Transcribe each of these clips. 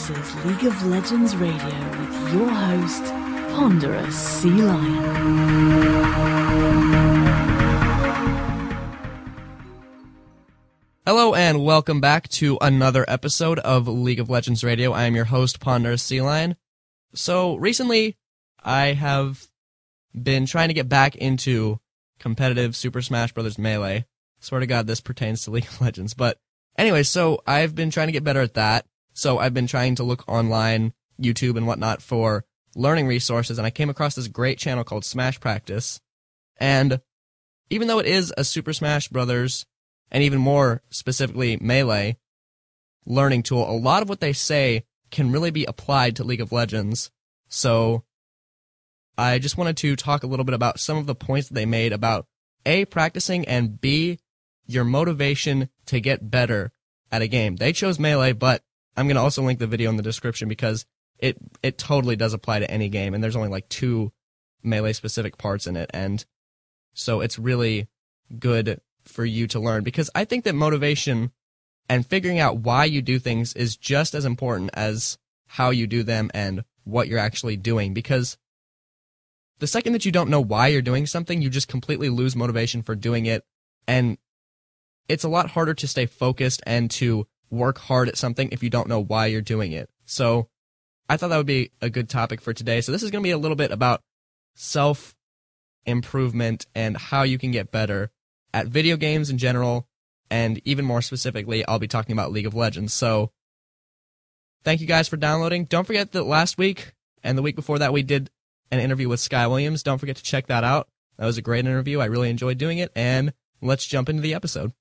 This is League of Legends Radio with your host, Ponderous Sea Lion. Hello and welcome back to another episode of League of Legends Radio. I am your host, Ponderous Sea Lion. So recently, I have been trying to get back into competitive Super Smash Bros. Melee. Swear to God, this pertains to League of Legends. But anyway, so I've been trying to get better at that. So I've been trying to look online, YouTube and whatnot for learning resources, and I came across this great channel called Smash Practice. And even though it is a Super Smash Brothers and even more specifically Melee learning tool, a lot of what they say can really be applied to League of Legends. So I just wanted to talk a little bit about some of the points that they made about A, practicing, and B, your motivation to get better at a game. They chose Melee, but I'm going to also link the video in the description because it, it totally does apply to any game, and there's only like two Melee specific parts in it, and so it's really good for you to learn because I think that motivation and figuring out why you do things is just as important as how you do them and what you're actually doing because the second that you don't know why you're doing something, you just completely lose motivation for doing it and it's a lot harder to stay focused and to work hard at something if you don't know why you're doing it. So I thought that would be a good topic for today. So this is going to be a little bit about self improvement and how you can get better at video games in general, and even more specifically, I'll be talking about League of Legends. So, thank you guys for downloading. Don't forget that last week and the week before that, we did an interview with Sky Williams. Don't forget to check that out. That was a great interview. I really enjoyed doing it, and let's jump into the episode.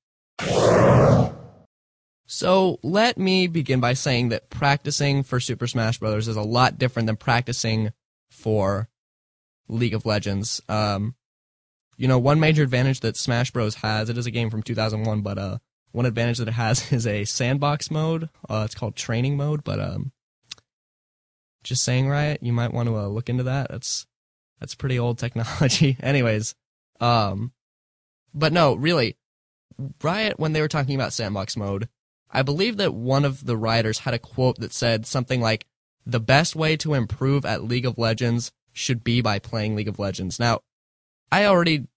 So, let me begin by saying that practicing for Super Smash Bros. is a lot different than practicing for League of Legends. Um, you know, one major advantage that Smash Bros has, it is a game from 2001, but uh, one advantage that it has is a sandbox mode. Uh, it's called training mode, but um, just saying, Riot, you might want to uh, look into that. That's that's pretty old technology. Anyways, um, but no, really, Riot when they were talking about sandbox mode, I believe that one of the writers had a quote that said something like, "The best way to improve at League of Legends should be by playing League of Legends." Now, I already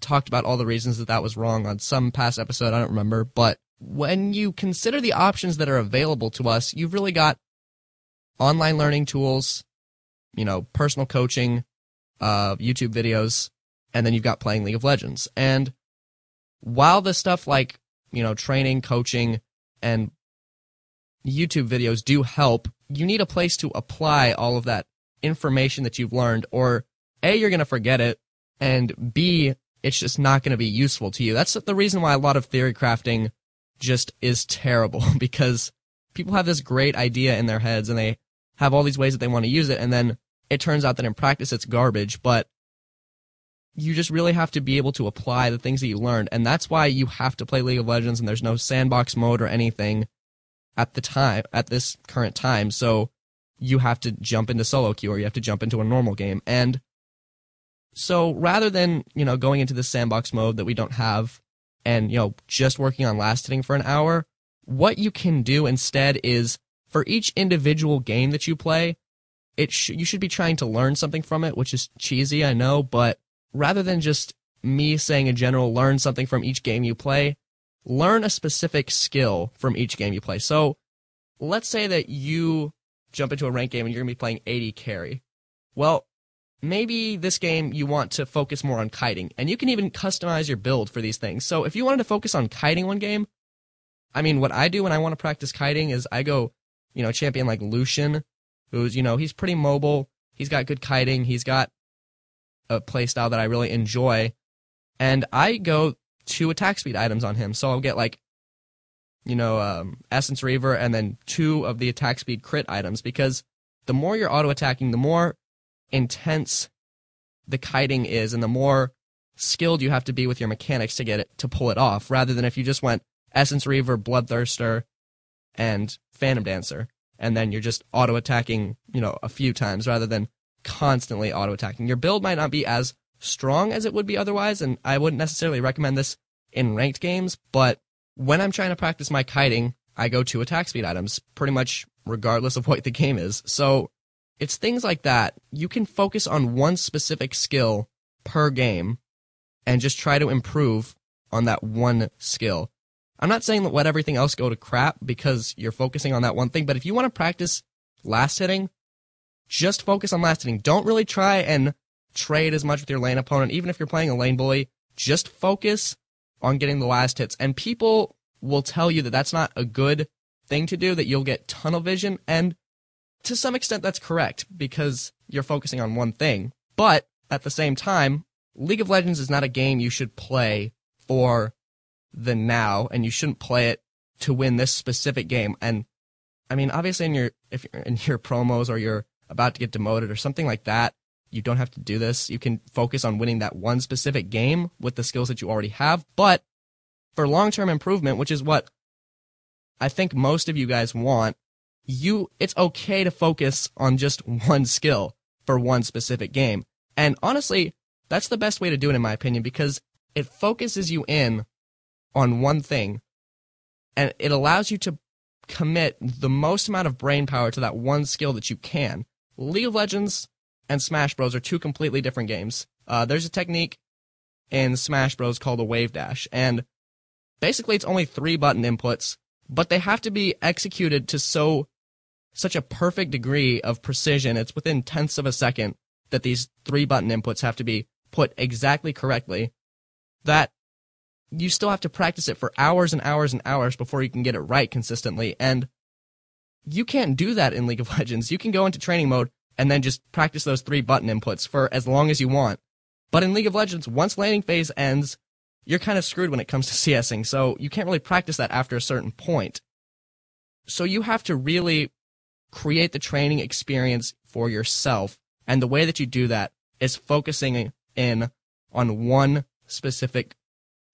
talked about all the reasons that that was wrong on some past episode. I don't remember, but when you consider the options that are available to us, you've really got online learning tools, you know, personal coaching, uh, YouTube videos, and then you've got playing League of Legends. And while the stuff like, you know, training, coaching, and YouTube videos do help, you need a place to apply all of that information that you've learned, or A, you're going to forget it, and B, it's just not going to be useful to you. That's the reason why a lot of theory crafting just is terrible because people have this great idea in their heads and they have all these ways that they want to use it and then it turns out that in practice it's garbage, but you just really have to be able to apply the things that you learned and that's why you have to play League of Legends and there's no sandbox mode or anything at the time at this current time. So you have to jump into solo queue or you have to jump into a normal game and so rather than, you know, going into the sandbox mode that we don't have and, you know, just working on last hitting for an hour, what you can do instead is for each individual game that you play, it sh- you should be trying to learn something from it, which is cheesy, I know, but rather than just me saying in general, learn something from each game you play, learn a specific skill from each game you play. So let's say that you jump into a ranked game and you're going to be playing AD carry. Well, maybe this game you want to focus more on kiting and you can even customize your build for these things so if you wanted to focus on kiting one game i mean what i do when i want to practice kiting is i go you know champion like lucian who's you know he's pretty mobile he's got good kiting he's got a playstyle that i really enjoy and i go two attack speed items on him. So i'll get like you know um, essence reaver and then two of the attack speed crit items because the more you're auto attacking the more intense the kiting is and the more skilled you have to be with your mechanics to get it to pull it off rather than if you just went essence reaver bloodthirster and phantom dancer and then you're just auto attacking you know a few times rather than constantly auto attacking your build might not be as strong as it would be otherwise and i wouldn't necessarily recommend this in ranked games but when i'm trying to practice my kiting I go to attack speed items pretty much regardless of what the game is. So it's things like that. You can focus on one specific skill per game and just try to improve on that one skill. I'm not saying that let everything else go to crap because you're focusing on that one thing, but if you want to practice last hitting, just focus on last hitting. Don't really try and trade as much with your lane opponent, even if you're playing a lane bully. Just focus on getting the last hits. And people will tell you that that's not a good thing to do, that you'll get tunnel vision. And to some extent, that's correct because you're focusing on one thing. But at the same time, League of Legends is not a game you should play for the now, and you shouldn't play it to win this specific game. And I mean, obviously, in your if you're in your promos or you're about to get demoted or something like that, you don't have to do this. You can focus on winning that one specific game with the skills that you already have. But for long term improvement, which is what I think most of you guys want, you it's okay to focus on just one skill for one specific game. And honestly, that's the best way to do it in my opinion because it focuses you in on one thing and it allows you to commit the most amount of brain power to that one skill that you can. League of Legends and Smash Bros are two completely different games. Uh, there's a technique in Smash Bros called a wave dash, and basically it's only three button inputs, but they have to be executed to so such a perfect degree of precision. It's within tenths of a second that these three button inputs have to be put exactly correctly. That you still have to practice it for hours and hours and hours before you can get it right consistently. And you can't do that in League of Legends. You can go into training mode and then just practice those three button inputs for as long as you want. But in League of Legends, once landing phase ends, you're kind of screwed when it comes to CSing. So you can't really practice that after a certain point. So you have to really create the training experience for yourself. And the way that you do that is focusing in on one specific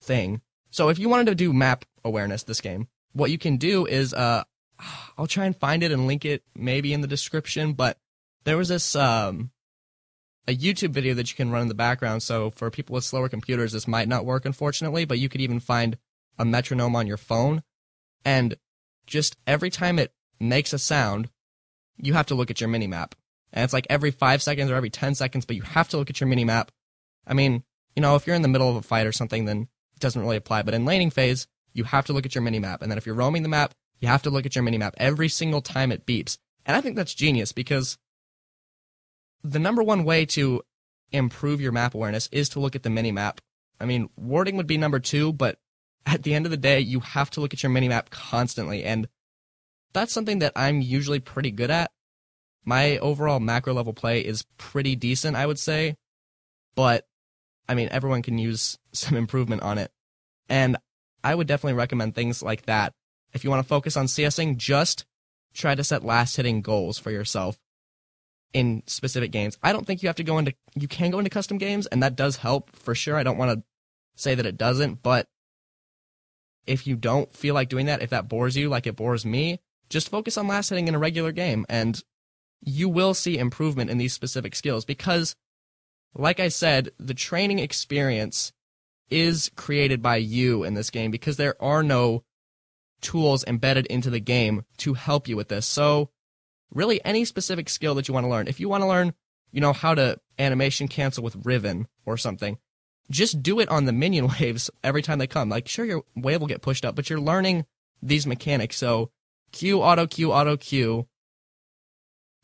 thing. So if you wanted to do map awareness this game, what you can do is uh I'll try and find it and link it maybe in the description, but there was this um a YouTube video that you can run in the background. So for people with slower computers, this might not work, unfortunately, but you could even find a metronome on your phone. And just every time it makes a sound, you have to look at your mini map. And it's like every five seconds or every 10 seconds, but you have to look at your mini map. I mean, you know, if you're in the middle of a fight or something, then it doesn't really apply. But in laning phase, you have to look at your mini map. And then if you're roaming the map, you have to look at your mini map every single time it beeps. And I think that's genius because the number one way to improve your map awareness is to look at the mini map. I mean, warding would be number two, but at the end of the day, you have to look at your mini map constantly. And that's something that I'm usually pretty good at. My overall macro level play is pretty decent, I would say. But, I mean, everyone can use some improvement on it. And I would definitely recommend things like that. If you want to focus on CSing, just try to set last hitting goals for yourself in specific games. I don't think you have to go into you can go into custom games and that does help for sure. I don't want to say that it doesn't, but if you don't feel like doing that, if that bores you like it bores me, just focus on last hitting in a regular game and you will see improvement in these specific skills because like I said, the training experience is created by you in this game because there are no tools embedded into the game to help you with this. So really any specific skill that you want to learn. If you want to learn, you know, how to animation cancel with Riven or something, just do it on the minion waves every time they come. Like, sure, your wave will get pushed up, but you're learning these mechanics. So Q, auto Q, auto Q,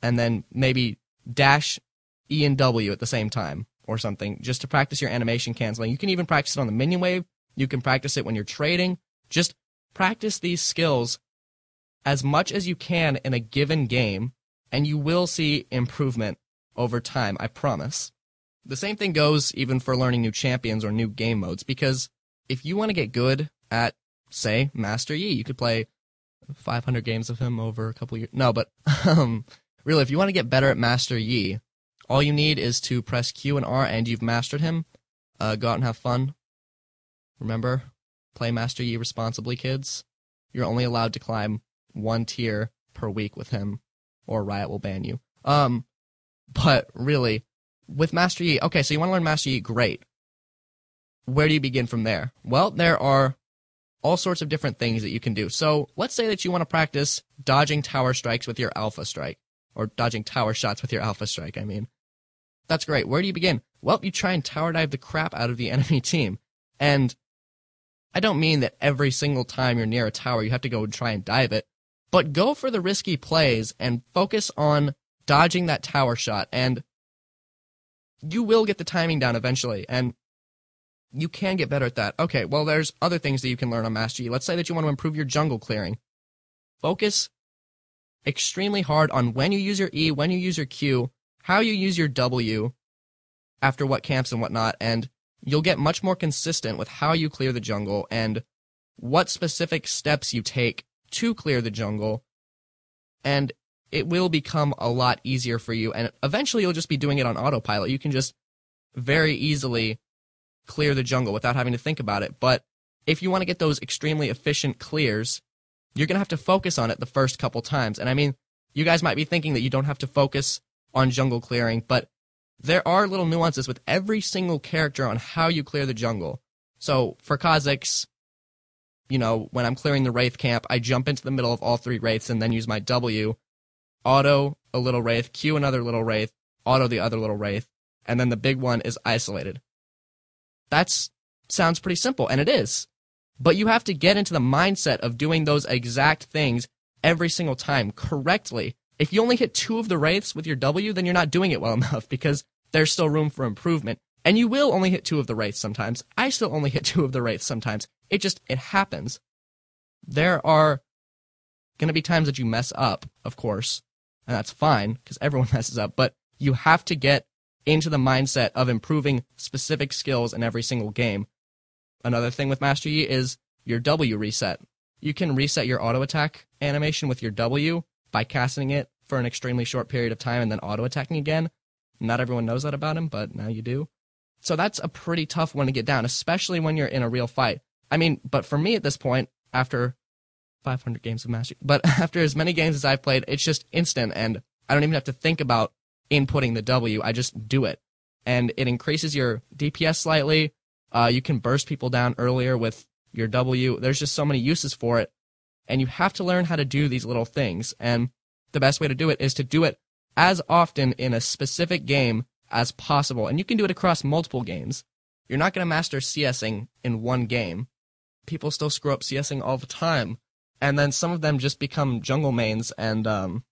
and then maybe dash E and W at the same time or something, just to practice your animation canceling. You can even practice it on the minion wave. You can practice it when you're trading. Just practice these skills as much as you can in a given game, and you will see improvement over time, I promise. The same thing goes even for learning new champions or new game modes, because if you want to get good at, say, Master Yi, you could play 500 games of him over a couple years. No, but um, really, if you want to get better at Master Yi, all you need is to press Q and R and you've mastered him. Uh, go out and have fun. Remember, play Master Yi responsibly, kids. You're only allowed to climb one tier per week with him, or Riot will ban you. Um, but really, with Master Yi, okay, so you want to learn Master Yi, great. Where do you begin from there? Well, there are all sorts of different things that you can do. So let's say that you want to practice dodging tower strikes with your alpha strike, or dodging tower shots with your alpha strike, I mean. That's great. Where do you begin? Well, you try and tower dive the crap out of the enemy team. And I don't mean that every single time you're near a tower, you have to go and try and dive it, but go for the risky plays and focus on dodging that tower shot. And you will get the timing down eventually. And you can get better at that. Okay, well, there's other things that you can learn on Master Yi. Let's say that you want to improve your jungle clearing. Focus extremely hard on when you use your E, when you use your Q, how you use your W, after what camps and whatnot, and you'll get much more consistent with how you clear the jungle and what specific steps you take to clear the jungle. And it will become a lot easier for you. And eventually you'll just be doing it on autopilot. You can just very easily clear the jungle without having to think about it. But if you want to get those extremely efficient clears, you're going to have to focus on it the first couple times. And I mean, you guys might be thinking that you don't have to focus on jungle clearing, but there are little nuances with every single character on how you clear the jungle. So for Kha'Zix, you know, when I'm clearing the Wraith camp, I jump into the middle of all three Wraiths and then use my W, auto a little Wraith, Q another little Wraith, auto the other little Wraith, and then the big one is isolated. That sounds pretty simple, and it is. But you have to get into the mindset of doing those exact things every single time correctly. If you only hit two of the wraiths with your W, then you're not doing it well enough because there's still room for improvement. And you will only hit two of the wraiths sometimes. I still only hit two of the wraiths sometimes. It just, it happens. There are going to be times that you mess up, of course, and that's fine because everyone messes up, but you have to get into the mindset of improving specific skills in every single game. Another thing with Master Yi is your W reset. You can reset your auto attack animation with your W by casting it for an extremely short period of time and then auto attacking again. Not everyone knows that about him, but now you do. So that's a pretty tough one to get down, especially when you're in a real fight. I mean, but for me at this point, after 500 games of Master, but after as many games as I've played, it's just instant and I don't even have to think about inputting the W. I just do it. And it increases your DPS slightly. Uh, you can burst people down earlier with your W. There's just so many uses for it. And you have to learn how to do these little things. And the best way to do it is to do it as often in a specific game as possible. And you can do it across multiple games. You're not going to master CSing in one game. People still screw up CSing all the time. And then some of them just become jungle mains and um,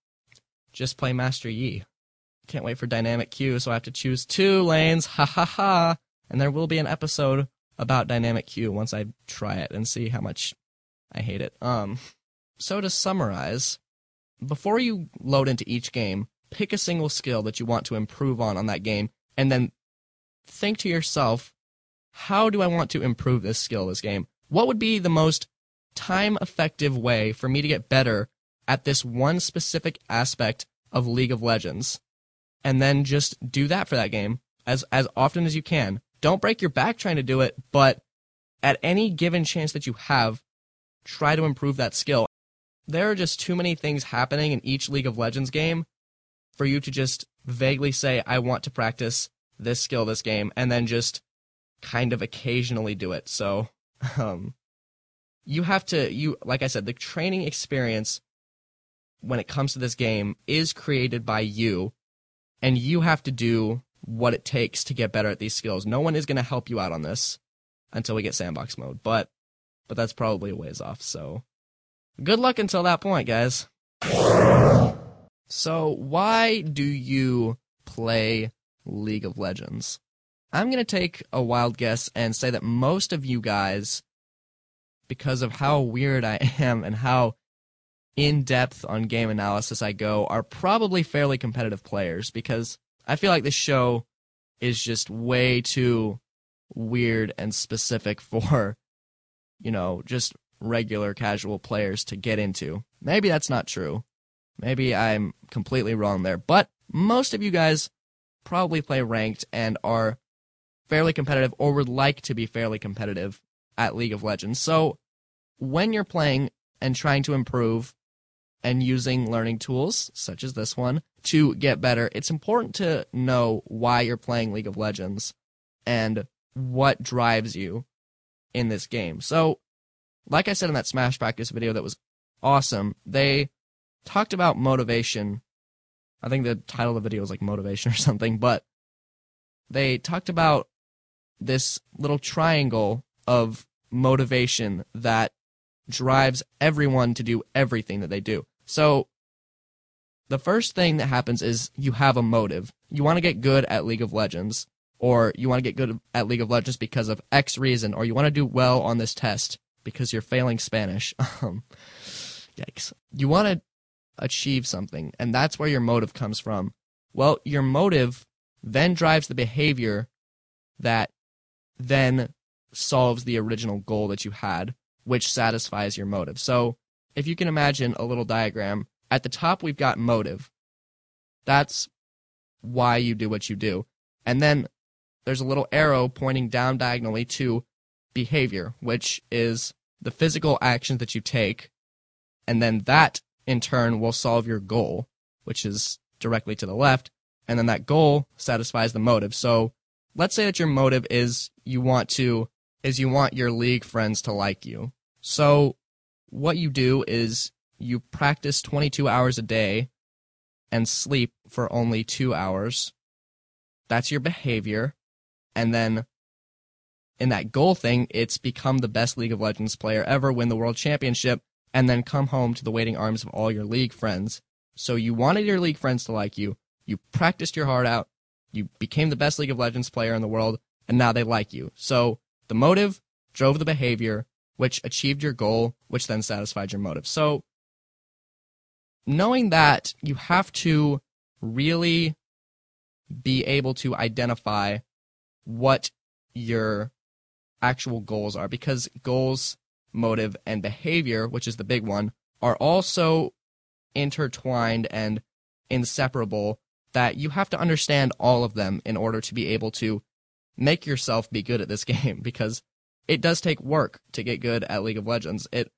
just play Master Yi. Can't wait for dynamic queue, so I have to choose two lanes. Ha ha ha. And there will be an episode about dynamic queue once I try it and see how much I hate it. Um, so to summarize, before you load into each game, pick a single skill that you want to improve on on that game, and then think to yourself, how do I want to improve this skill in this game? What would be the most time effective way for me to get better at this one specific aspect of League of Legends? and then just do that for that game as as often as you can. Don't break your back trying to do it, but at any given chance that you have, try to improve that skill. There are just too many things happening in each League of Legends game for you to just vaguely say, I want to practice this skill this game, and then just kind of occasionally do it. So, um, you have to, you, like I said, the training experience when it comes to this game is created by you and you have to do what it takes to get better at these skills. No one is going to help you out on this until we get sandbox mode, but but that's probably a ways off. So good luck until that point, guys. So why do you play League of Legends? I'm going to take a wild guess and say that most of you guys because of how weird I am and how in depth on game analysis I go are probably fairly competitive players because I feel like this show is just way too weird and specific for, you know, just regular casual players to get into. Maybe that's not true. Maybe I'm completely wrong there. But most of you guys probably play ranked and are fairly competitive or would like to be fairly competitive at League of Legends. So when you're playing and trying to improve, and using learning tools such as this one to get better, it's important to know why you're playing League of Legends and what drives you in this game. So, like I said in that Smash practice video that was awesome, they talked about motivation. I think the title of the video was like motivation or something, but they talked about this little triangle of motivation that drives everyone to do everything that they do. So the first thing that happens is you have a motive. You want to get good at League of Legends, or you want to get good at League of Legends because of X reason, or you want to do well on this test because you're failing Spanish. Um, yikes. You want to achieve something, and that's where your motive comes from. Well, your motive then drives the behavior that then solves the original goal that you had, which satisfies your motive. So, if you can imagine a little diagram, at the top we've got motive. That's why you do what you do. And then there's a little arrow pointing down diagonally to behavior, which is the physical actions that you take. And then that in turn will solve your goal, which is directly to the left. And then that goal satisfies the motive. So let's say that your motive is you want to, is you want your league friends to like you. So what you do is you practice 22 hours a day and sleep for only two hours. That's your behavior. And then in that goal thing, it's become the best League of Legends player ever, win the world championship, and then come home to the waiting arms of all your league friends. So you wanted your league friends to like you. You practiced your heart out. You became the best League of Legends player in the world, and now they like you. So the motive drove the behavior, which achieved your goal, which then satisfied your motive. So knowing that you have to really be able to identify what your actual goals are because goals, motive, and behavior, which is the big one, are also intertwined and inseparable that you have to understand all of them in order to be able to make yourself be good at this game because it does take work to get good at League of Legends. It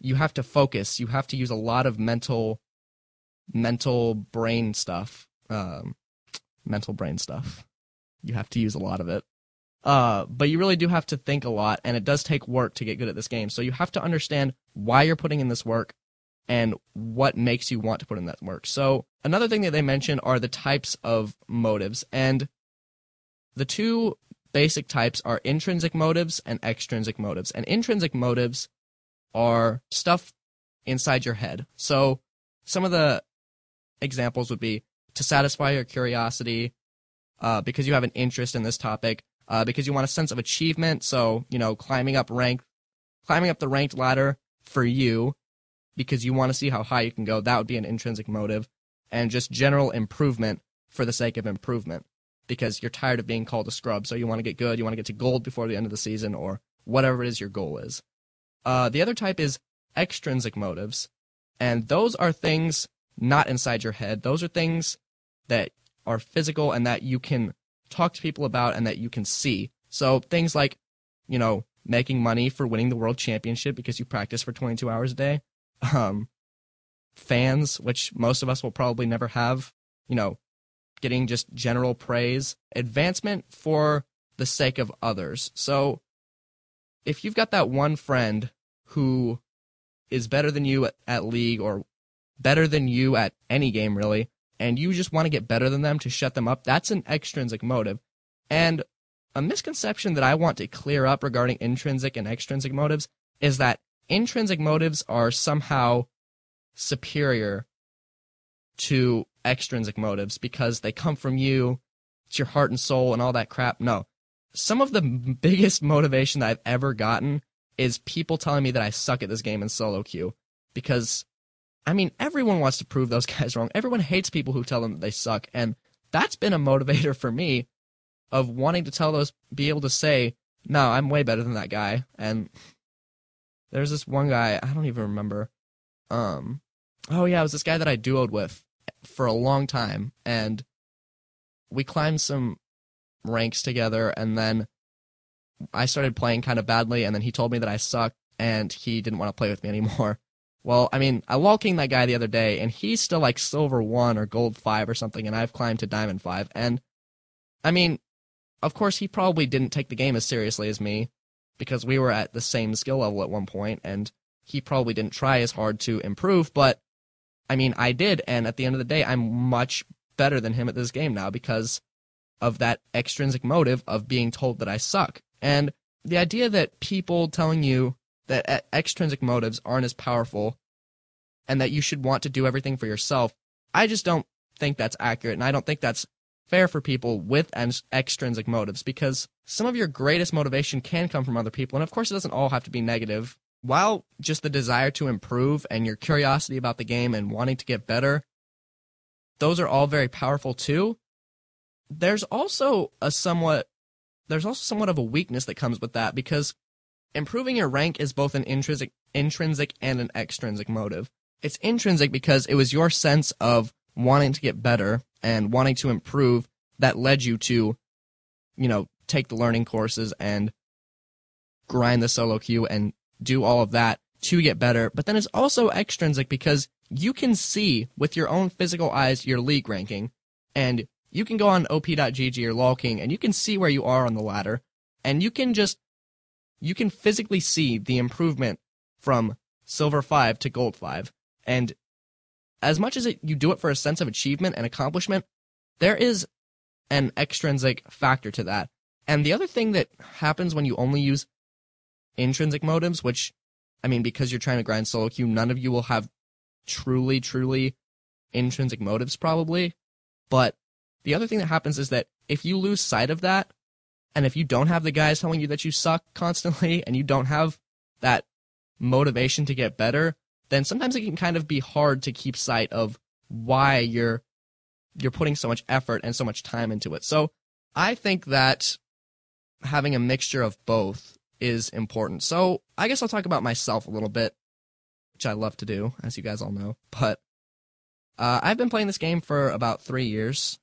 you have to focus. You have to use a lot of mental, mental brain stuff. Um, mental brain stuff. You have to use a lot of it. Uh, but you really do have to think a lot, and it does take work to get good at this game. So you have to understand why you're putting in this work and what makes you want to put in that work. So another thing that they mention are the types of motives, and the two basic types are intrinsic motives and extrinsic motives. And intrinsic motives are stuff inside your head. So some of the examples would be to satisfy your curiosity, uh, because you have an interest in this topic, uh, because you want a sense of achievement. So you know, climbing up rank, climbing up the ranked ladder for you, because you want to see how high you can go. That would be an intrinsic motive, and just general improvement for the sake of improvement, because you're tired of being called a scrub. So you want to get good. You want to get to gold before the end of the season, or whatever it is your goal is. Uh, the other type is extrinsic motives, and those are things not inside your head. Those are things that are physical and that you can talk to people about and that you can see. So things like, you know, making money for winning the world championship because you practice for 22 hours a day. Um, fans, which most of us will probably never have, you know, getting just general praise, advancement for the sake of others. So if you've got that one friend who is better than you at, at league or better than you at any game really, and you just want to get better than them to shut them up, that's an extrinsic motive. And a misconception that I want to clear up regarding intrinsic and extrinsic motives is that intrinsic motives are somehow superior to extrinsic motives because they come from you, it's your heart and soul and all that crap. No some of the biggest motivation that I've ever gotten is people telling me that I suck at this game in solo queue. Because, I mean, everyone wants to prove those guys wrong. Everyone hates people who tell them that they suck. And that's been a motivator for me of wanting to tell those, be able to say, no, I'm way better than that guy. And there's this one guy, I don't even remember. Um, oh yeah, it was this guy that I duoed with for a long time. And we climbed some ranks together, and then I started playing kind of badly, and then he told me that I sucked, and he didn't want to play with me anymore. Well, I mean, I LOLKing that guy the other day, and he's still like silver one or gold five or something, and I've climbed to diamond five. And I mean, of course, he probably didn't take the game as seriously as me, because we were at the same skill level at one point and he probably didn't try as hard to improve, but I mean, I did. And at the end of the day, I'm much better than him at this game now because of that extrinsic motive of being told that I suck. And the idea that people telling you that extrinsic motives aren't as powerful and that you should want to do everything for yourself, I just don't think that's accurate. And I don't think that's fair for people with extrinsic motives because some of your greatest motivation can come from other people. And of course, it doesn't all have to be negative. While just the desire to improve and your curiosity about the game and wanting to get better, those are all very powerful too. There's also a somewhat there's also somewhat of a weakness that comes with that because improving your rank is both an intrinsic intrinsic and an extrinsic motive. It's intrinsic because it was your sense of wanting to get better and wanting to improve that led you to, you know, take the learning courses and grind the solo queue and do all of that to get better. But then it's also extrinsic because you can see with your own physical eyes your league ranking and you can go on op.gg or LOLKing and you can see where you are on the ladder and you can just you can physically see the improvement from silver 5 to gold 5 and as much as it, you do it for a sense of achievement and accomplishment there is an extrinsic factor to that. And the other thing that happens when you only use intrinsic motives which i mean because you're trying to grind solo queue none of you will have truly truly intrinsic motives probably. But the other thing that happens is that if you lose sight of that, and if you don't have the guys telling you that you suck constantly, and you don't have that motivation to get better, then sometimes it can kind of be hard to keep sight of why you're you're putting so much effort and so much time into it. So I think that having a mixture of both is important. So I guess I'll talk about myself a little bit, which I love to do, as you guys all know. But uh, I've been playing this game for about three years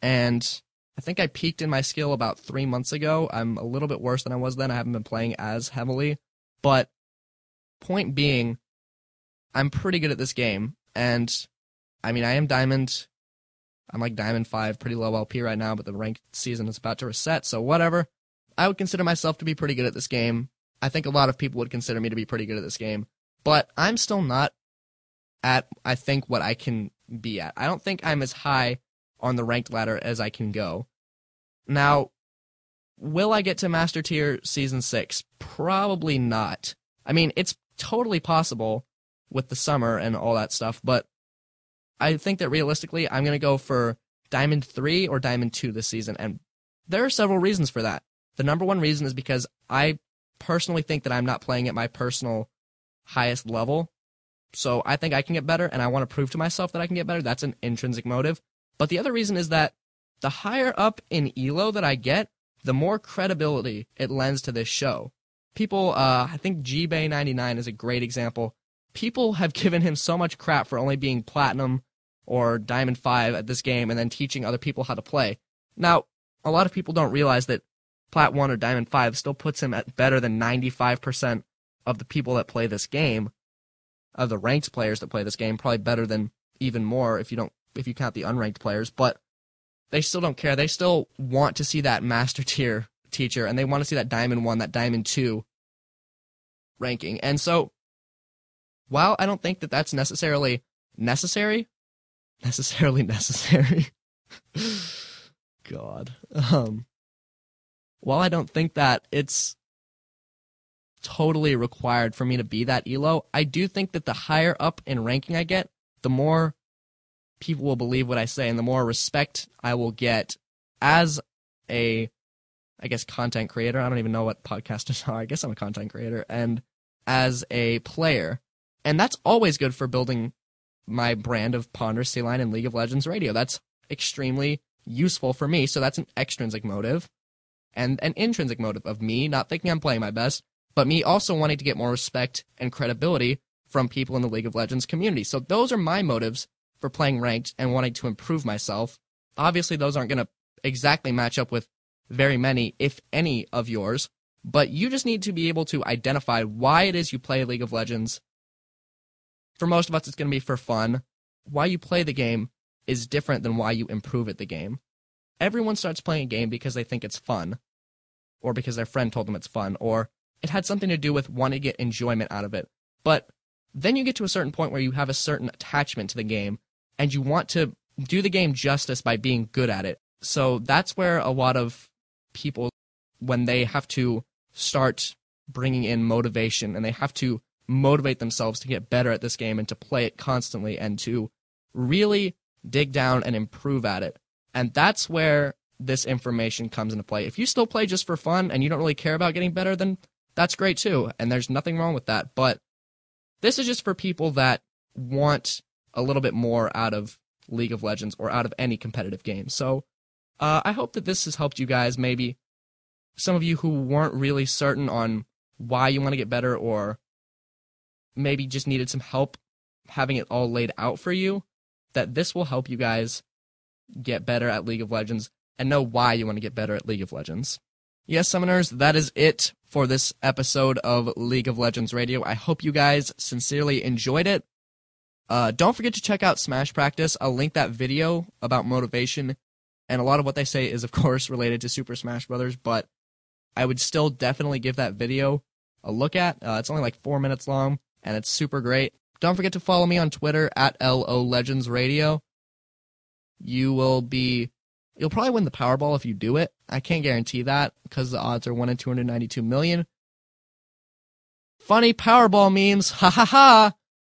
and I think I peaked in my skill about three months ago. I'm a little bit worse than I was then. I haven't been playing as heavily, but point being, I'm pretty good at this game, and I mean I am diamond. I'm like diamond five, pretty low LP right now, but the ranked season is about to reset, so whatever. I would consider myself to be pretty good at this game. I think a lot of people would consider me to be pretty good at this game, but I'm still not at I think what I can be at. I don't think I'm as high on the ranked ladder as I can go. Now, will I get to Master Tier Season 6? Probably not. I mean, it's totally possible with the summer and all that stuff, but I think that realistically, I'm going to go for Diamond 3 or Diamond 2 this season, and there are several reasons for that. The number one reason is because I personally think that I'm not playing at my personal highest level. So I think I can get better, and I want to prove to myself that I can get better. That's an intrinsic motive. But the other reason is that the higher up in ELO that I get, the more credibility it lends to this show. People, uh, I think GBay99 is a great example. People have given him so much crap for only being platinum or diamond 5 at this game and then teaching other people how to play. Now, a lot of people don't realize that plat 1 or diamond 5 still puts him at better than 95% of the people that play this game, of the ranked players that play this game, probably better than even more if you don't if you count the unranked players, but they still don't care. They still want to see that master tier teacher and they want to see that diamond 1, that diamond 2 ranking. And so while I don't think that that's necessarily necessary, necessarily necessary. God. Um while I don't think that it's totally required for me to be that elo, I do think that the higher up in ranking I get, the more people will believe what I say and the more respect I will get as a I guess content creator. I don't even know what podcasters are. I guess I'm a content creator and as a player. And that's always good for building my brand of Ponderous Sea Lion and League of Legends Radio. That's extremely useful for me. So that's an extrinsic motive and an intrinsic motive of me not thinking I'm playing my best, but me also wanting to get more respect and credibility from people in the League of Legends community. So those are my motives for playing ranked and wanting to improve myself. Obviously, those aren't going to exactly match up with very many, if any, of yours, but you just need to be able to identify why it is you play League of Legends. For most of us, it's going to be for fun. Why you play the game is different than why you improve at the game. Everyone starts playing a game because they think it's fun, or because their friend told them it's fun, or it had something to do with wanting to get enjoyment out of it. But then you get to a certain point where you have a certain attachment to the game and you want to do the game justice by being good at it. So that's where a lot of people, when they have to start bringing in motivation and they have to motivate themselves to get better at this game and to play it constantly and to really dig down and improve at it. And that's where this information comes into play. If you still play just for fun and you don't really care about getting better, then that's great too. And there's nothing wrong with that. But this is just for people that want a little bit more out of League of Legends or out of any competitive game. So uh, I hope that this has helped you guys. Maybe some of you who weren't really certain on why you want to get better or maybe just needed some help having it all laid out for you, that this will help you guys get better at League of Legends and know why you want to get better at League of Legends. Yes, summoners, that is it for this episode of League of Legends Radio. I hope you guys sincerely enjoyed it. Uh, don't forget to check out Smash Practice. I'll link that video about motivation, and a lot of what they say is, of course, related to Super Smash Brothers. But I would still definitely give that video a look at. Uh, it's only like four minutes long, and it's super great. Don't forget to follow me on Twitter at LO Legends Radio. You will be You'll probably win the Powerball if you do it. I can't guarantee that because the odds are 1 in 292 million. Funny Powerball memes. Ha ha ha.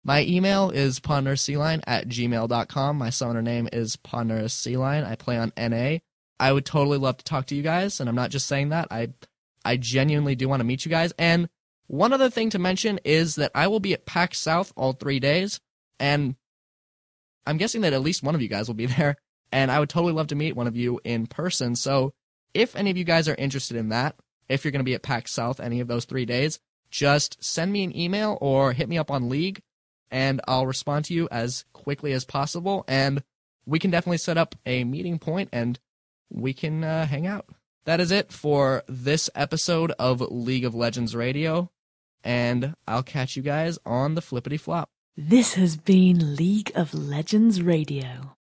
My email is pondersealine at gmail.com. My summoner name is pondersealine. I play on NA. I would totally love to talk to you guys, and I'm not just saying that. I I genuinely do want to meet you guys. And one other thing to mention is that I will be at PAX South all three days, and I'm guessing that at least one of you guys will be there and I would totally love to meet one of you in person. So if any of you guys are interested in that, if you're going to be at PAX South any of those three days, just send me an email or hit me up on League, and I'll respond to you as quickly as possible. And we can definitely set up a meeting point and we can uh, hang out. That is it for this episode of League of Legends Radio, and I'll catch you guys on the flippity flop. This has been League of Legends Radio.